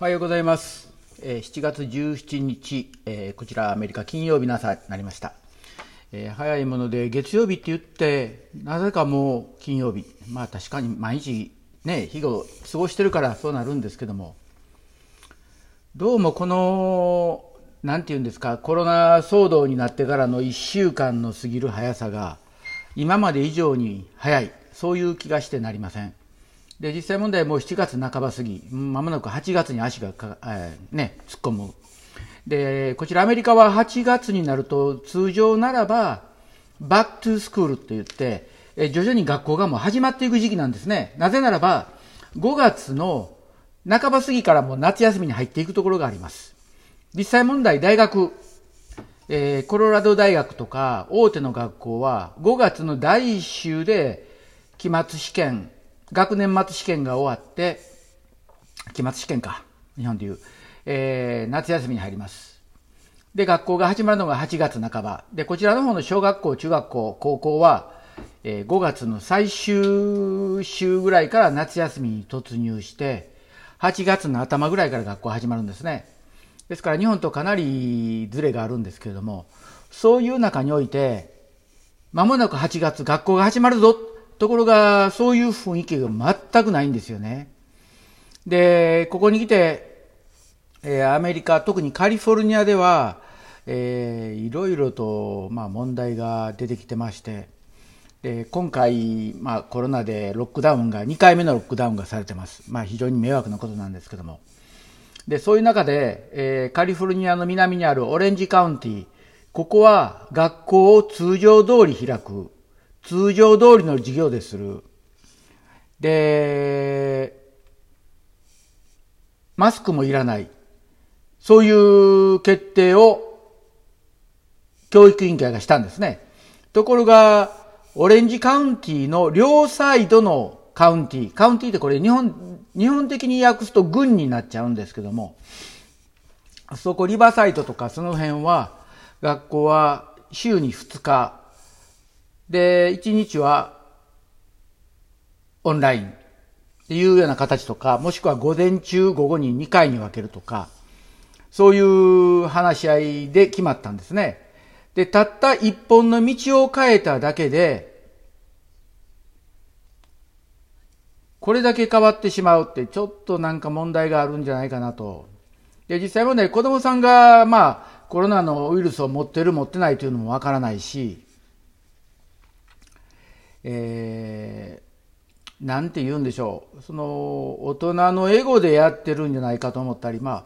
おはようございます。えー、7月17日、えー、こちらアメリカ金曜日の朝になりました。えー、早いもので月曜日って言って、なぜかもう金曜日。まあ確かに毎日ね、日を過ごしてるからそうなるんですけども、どうもこの、なんて言うんですか、コロナ騒動になってからの1週間の過ぎる速さが、今まで以上に早い。そういう気がしてなりません。で、実際問題もう7月半ば過ぎ、まもなく8月に足がか、えー、ね、突っ込む。で、こちらアメリカは8月になると通常ならば、 back to school と言って、え徐々に学校がもう始まっていく時期なんですね。なぜならば、5月の半ば過ぎからもう夏休みに入っていくところがあります。実際問題、大学、えー、コロラド大学とか大手の学校は5月の第1週で期末試験、学年末試験が終わって、期末試験か、日本でいう、えー、夏休みに入ります。で、学校が始まるのが8月半ば。で、こちらの方の小学校、中学校、高校は、えー、5月の最終週ぐらいから夏休みに突入して、8月の頭ぐらいから学校始まるんですね。ですから日本とかなりズレがあるんですけれども、そういう中において、まもなく8月学校が始まるぞところが、そういう雰囲気が全くないんですよね。で、ここに来て、えー、アメリカ、特にカリフォルニアでは、えー、いろいろと、まあ、問題が出てきてまして、で今回、まあ、コロナでロックダウンが、2回目のロックダウンがされてます。まあ、非常に迷惑なことなんですけども。で、そういう中で、えー、カリフォルニアの南にあるオレンジカウンティ、ここは学校を通常通り開く通常通りの授業でする。で、マスクもいらない。そういう決定を教育委員会がしたんですね。ところが、オレンジカウンティの両サイドのカウンティ、カウンティってこれ日本、日本的に訳すと軍になっちゃうんですけども、そこリバサイドとかその辺は、学校は週に2日、で、1日はオンラインっていうような形とか、もしくは午前中、午後に2回に分けるとか、そういう話し合いで決まったんですね。で、たった一本の道を変えただけで、これだけ変わってしまうってちょっとなんか問題があるんじゃないかなと。で、実際問題、子供さんが、まあ、コロナのウイルスを持ってる持ってないというのもわからないし、えー、なんて言うんでしょう。その、大人のエゴでやってるんじゃないかと思ったり、まあ、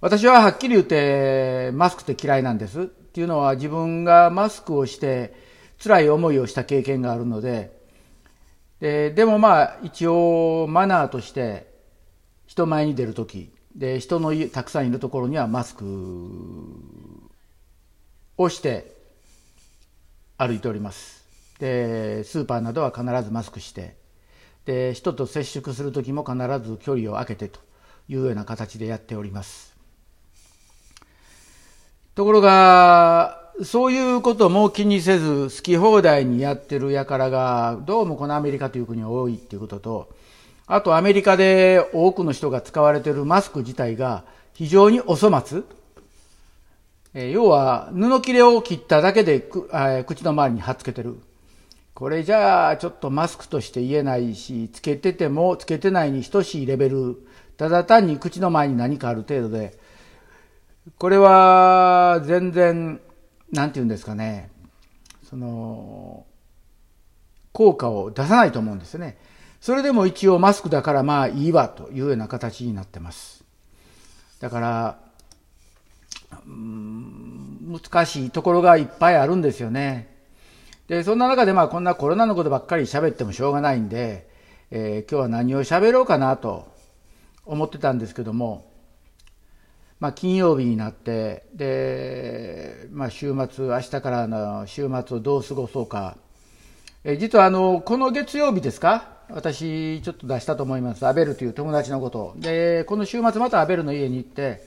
私ははっきり言って、マスクって嫌いなんです。っていうのは自分がマスクをして辛い思いをした経験があるので、ででもまあ一応マナーとして人前に出るとき、で人のたくさんいるところにはマスクをして歩いております。でスーパーなどは必ずマスクしてで人と接触する時も必ず距離を空けてというような形でやっております。ところがそういうことも気にせず好き放題にやってる輩がどうもこのアメリカという国は多いっていうこととあとアメリカで多くの人が使われてるマスク自体が非常にお粗末。要は布切れを切っただけで口の周りに貼っつけてる。これじゃあちょっとマスクとして言えないし、つけててもつけてないに等しいレベル、ただ単に口の前に何かある程度で、これは全然、なんて言うんですかね、その、効果を出さないと思うんですね。それでも一応マスクだからまあいいわというような形になってます。だから、難しいところがいっぱいあるんですよね。で、そんな中でまあこんなコロナのことばっかり喋ってもしょうがないんで、えー、今日は何を喋ろうかなと思ってたんですけども、まあ金曜日になって、で、まあ週末、明日からの週末をどう過ごそうか。えー、実はあの、この月曜日ですか？私ちょっと出したと思います。アベルという友達のこと。で、この週末またアベルの家に行って、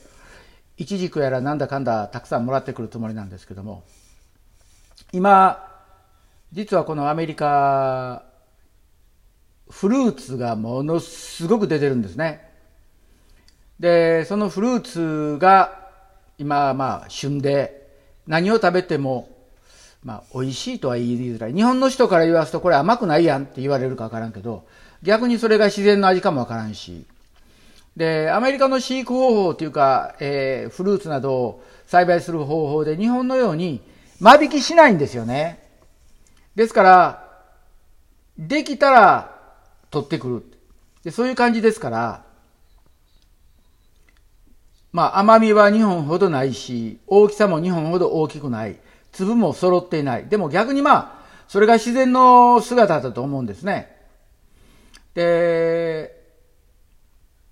いちじくやらなんだかんだたくさんもらってくるつもりなんですけども、今、実はこのアメリカ、フルーツがものすごく出てるんですね。で、そのフルーツが今、まあ、旬で、何を食べても、まあ、美味しいとは言いづらい。日本の人から言わすと、これ甘くないやんって言われるかわからんけど、逆にそれが自然の味かもわからんし。で、アメリカの飼育方法というか、えー、フルーツなどを栽培する方法で、日本のように間引きしないんですよね。ですから、できたら取ってくる。でそういう感じですから、まあ甘みは日本ほどないし、大きさも日本ほど大きくない。粒も揃っていない。でも逆にまあ、それが自然の姿だと思うんですね。で、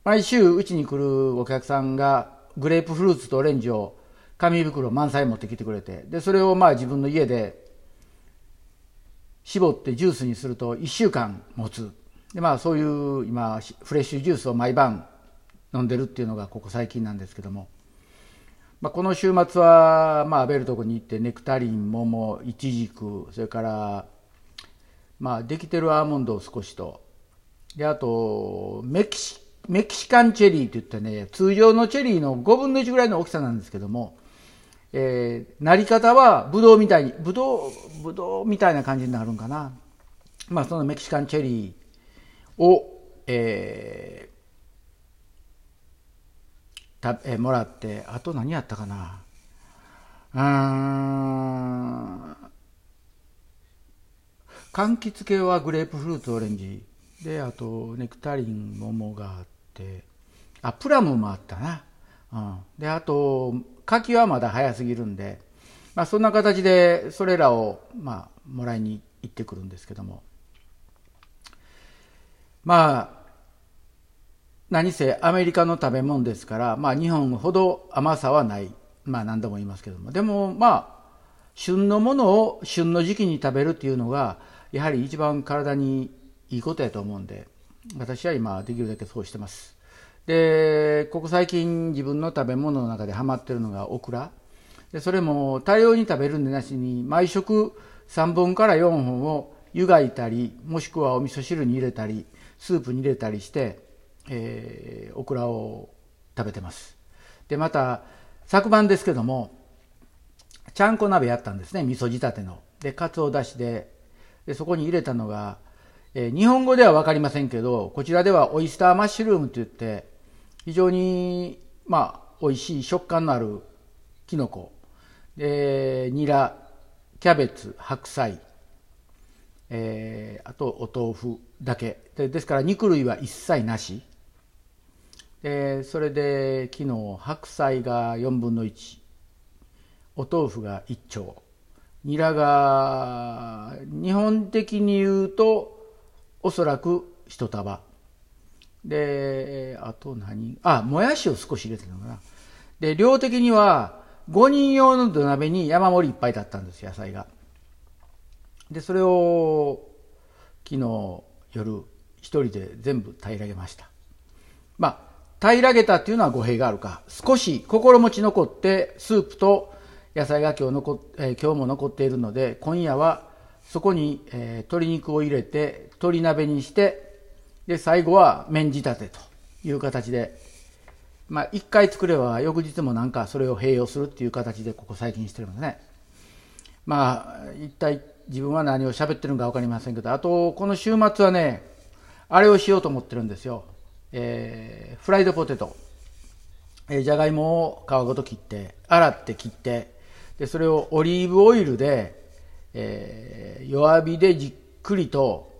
毎週うちに来るお客さんがグレープフルーツとオレンジを紙袋満載持ってきてくれて、で、それをまあ自分の家で絞ってジュースにすると1週間持つ。で、まあそういう今、フレッシュジュースを毎晩飲んでるっていうのがここ最近なんですけども。まあ、この週末は、まあ、ベルトコに行ってネクタリン、桃、イチジク、それから、まあ、できてるアーモンドを少しと、で、あと、メキシ、メキシカンチェリーって言ってね、通常のチェリーの5分の1ぐらいの大きさなんですけども、えー、なり方はブドウみたいに、ブドウ、ブドウみたいな感じになるんかな。まあ、そのメキシカンチェリーを、えたえもらってあと何やったかな。うん。柑橘系はグレープフルーツオレンジ。であとネクタリン桃があって。あプラムもあったな、うん、であと柿はまだ早すぎるんで、まあ、そんな形でそれらを、まあ、もらいに行ってくるんですけどもまあ何せアメリカの食べ物ですから、まあ日本ほど甘さはない。まあ何度も言いますけども。でもまあ、旬のものを旬の時期に食べるっていうのが、やはり一番体にいいことやと思うんで、私は今できるだけそうしてます。で、ここ最近自分の食べ物の中でハマってるのがオクラ。でそれも大量に食べるんでなしに、毎食3本から4本を湯がいたり、もしくはお味噌汁に入れたり、スープに入れたりして、えー、オクラを食べてます。で、また、昨晩ですけども、ちゃんこ鍋やったんですね、味噌仕立ての。で、かつおだしで、で、そこに入れたのが、えー、日本語ではわかりませんけど、こちらではオイスターマッシュルームと言って、非常に、まあ、美味しい食感のあるキノコ。で、ニラ、キャベツ、白菜、えー、あとお豆腐だけで。ですから肉類は一切なし。えー、それで昨日白菜が4分の1お豆腐が1丁ニラが日本的に言うとおそらく1束であと何？あもやしを少し入れてるのかな。で量的には5人用の土鍋に山盛りいっぱいだったんです野菜が。でそれを昨日夜一人で全部平らげました。まあ平らげたっていうのは語弊があるか。少し心持ち残って、スープと野菜が今日残、えー、今日も残っているので、今夜はそこに、えー、鶏肉を入れて、鶏鍋にして、で、最後は麺仕立てという形で、まあ、一回作れば翌日もなんかそれを併用するっていう形でここ最近してるんですね。まあ、一体自分は何を喋ってるのか分かりませんけど、あと、この週末はね、あれをしようと思ってるんですよ。えー、フライドポテト、えー、じゃがいもを皮ごと切って、洗って切って、で、それをオリーブオイルで、えー、弱火でじっくりと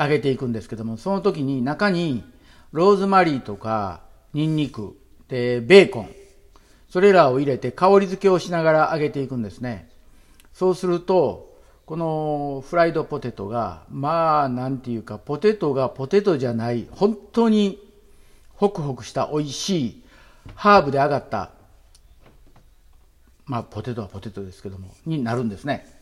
揚げていくんですけども、その時に中にローズマリーとかニンニク、で、ベーコン、それらを入れて香り付けをしながら揚げていくんですね。そうすると、このフライドポテトが、まあ、なんていうか、ポテトがポテトじゃない、本当にホクホクした美味しい、ハーブで揚がった、まあ、ポテトはポテトですけども、になるんですね。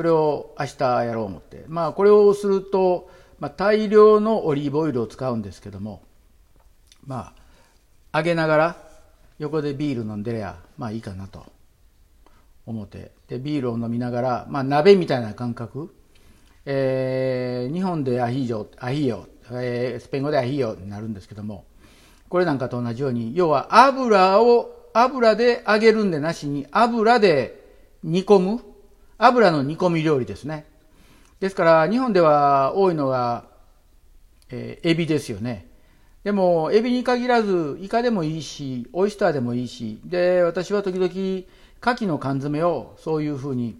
それを明日やろう思って。まあ、これをすると、まあ、大量のオリーブオイルを使うんですけども、まあ、揚げながら、横でビール飲んでりゃ、まあいいかなと。思ってでビールを飲みながら、まあ、鍋みたいな感覚、えー、日本でアヒージョアヒーヨ、えー、スペイン語でアヒーヨになるんですけどもこれなんかと同じように、要は油を、油で揚げるんでなしに、油で煮込む、油の煮込み料理ですね。ですから、日本では多いのが、えー、エビですよね。でも、エビに限らず、イカでもいいし、オイスターでもいいし、で、私は時々、牡蠣の缶詰をそういうふうに、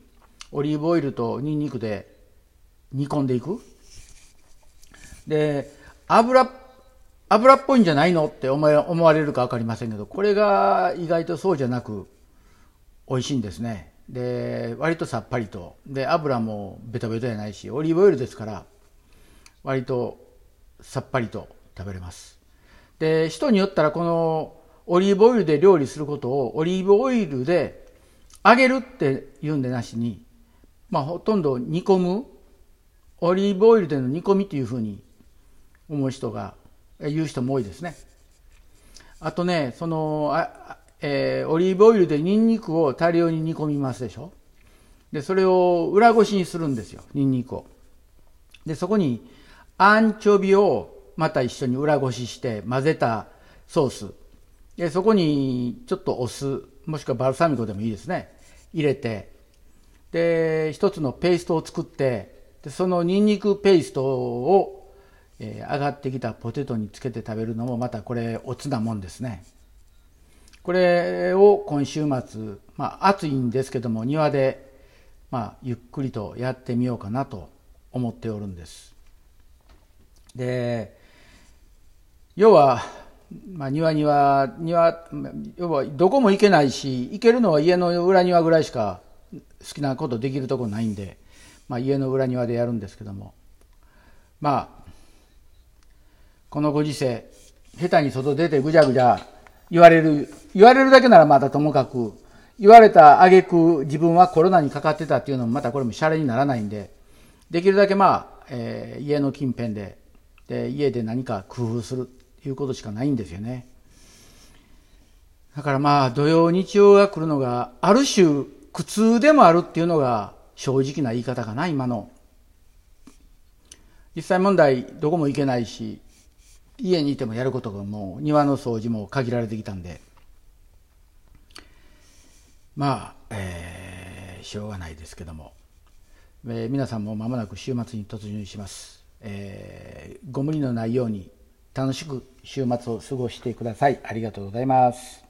オリーブオイルとニンニクで煮込んでいく。で、油、油っぽいんじゃないの？って思思われるか分かりませんけど、これが意外とそうじゃなく、美味しいんですね。で、割とさっぱりと。で、油もベトベトじゃないし、オリーブオイルですから、割とさっぱりと食べれます。で、人によったらこのオリーブオイルで料理することをオリーブオイルで揚げるって言うんでなしに、まあほとんど煮込む、オリーブオイルでの煮込みっていうふうに思う人が、言う人も多いですね。あとね、その、あえー、オリーブオイルでニンニクを大量に煮込みますでしょ。で、それを裏ごしにするんですよ、ニンニクを。で、そこにアンチョビをまた一緒に裏ごしして混ぜたソース。で、そこにちょっとお酢、もしくはバルサミコでもいいですね。入れて、で、一つのペーストを作って、でそのニンニクペーストを、えー、上がってきたポテトにつけて食べるのもまたこれおつなもんですね。これを今週末、まあ暑いんですけども庭で、まあゆっくりとやってみようかなと思っておるんです。で、要は、まあ、庭には、庭、要はどこも行けないし、行けるのは家の裏庭ぐらいしか好きなことできるとこないんで、まあ、家の裏庭でやるんですけども、まあ、このご時世、下手に外出てぐじゃぐじゃ言われる、言われるだけならまたともかく、言われた挙句自分はコロナにかかってたっていうのもまたこれもシャレにならないんで、できるだけまあ、えー、家の近辺でで家で何か工夫するということしかないんですよね。だからまあ土曜日曜が来るのがある種苦痛でもあるっていうのが正直な言い方かな今の。実際問題どこも行けないし家にいてもやることがもう庭の掃除も限られてきたんでまあ、えー、しょうがないですけども、えー、皆さんも間もなく週末に突入しますえー、ご無理のないように楽しく週末を過ごしてください。ありがとうございます。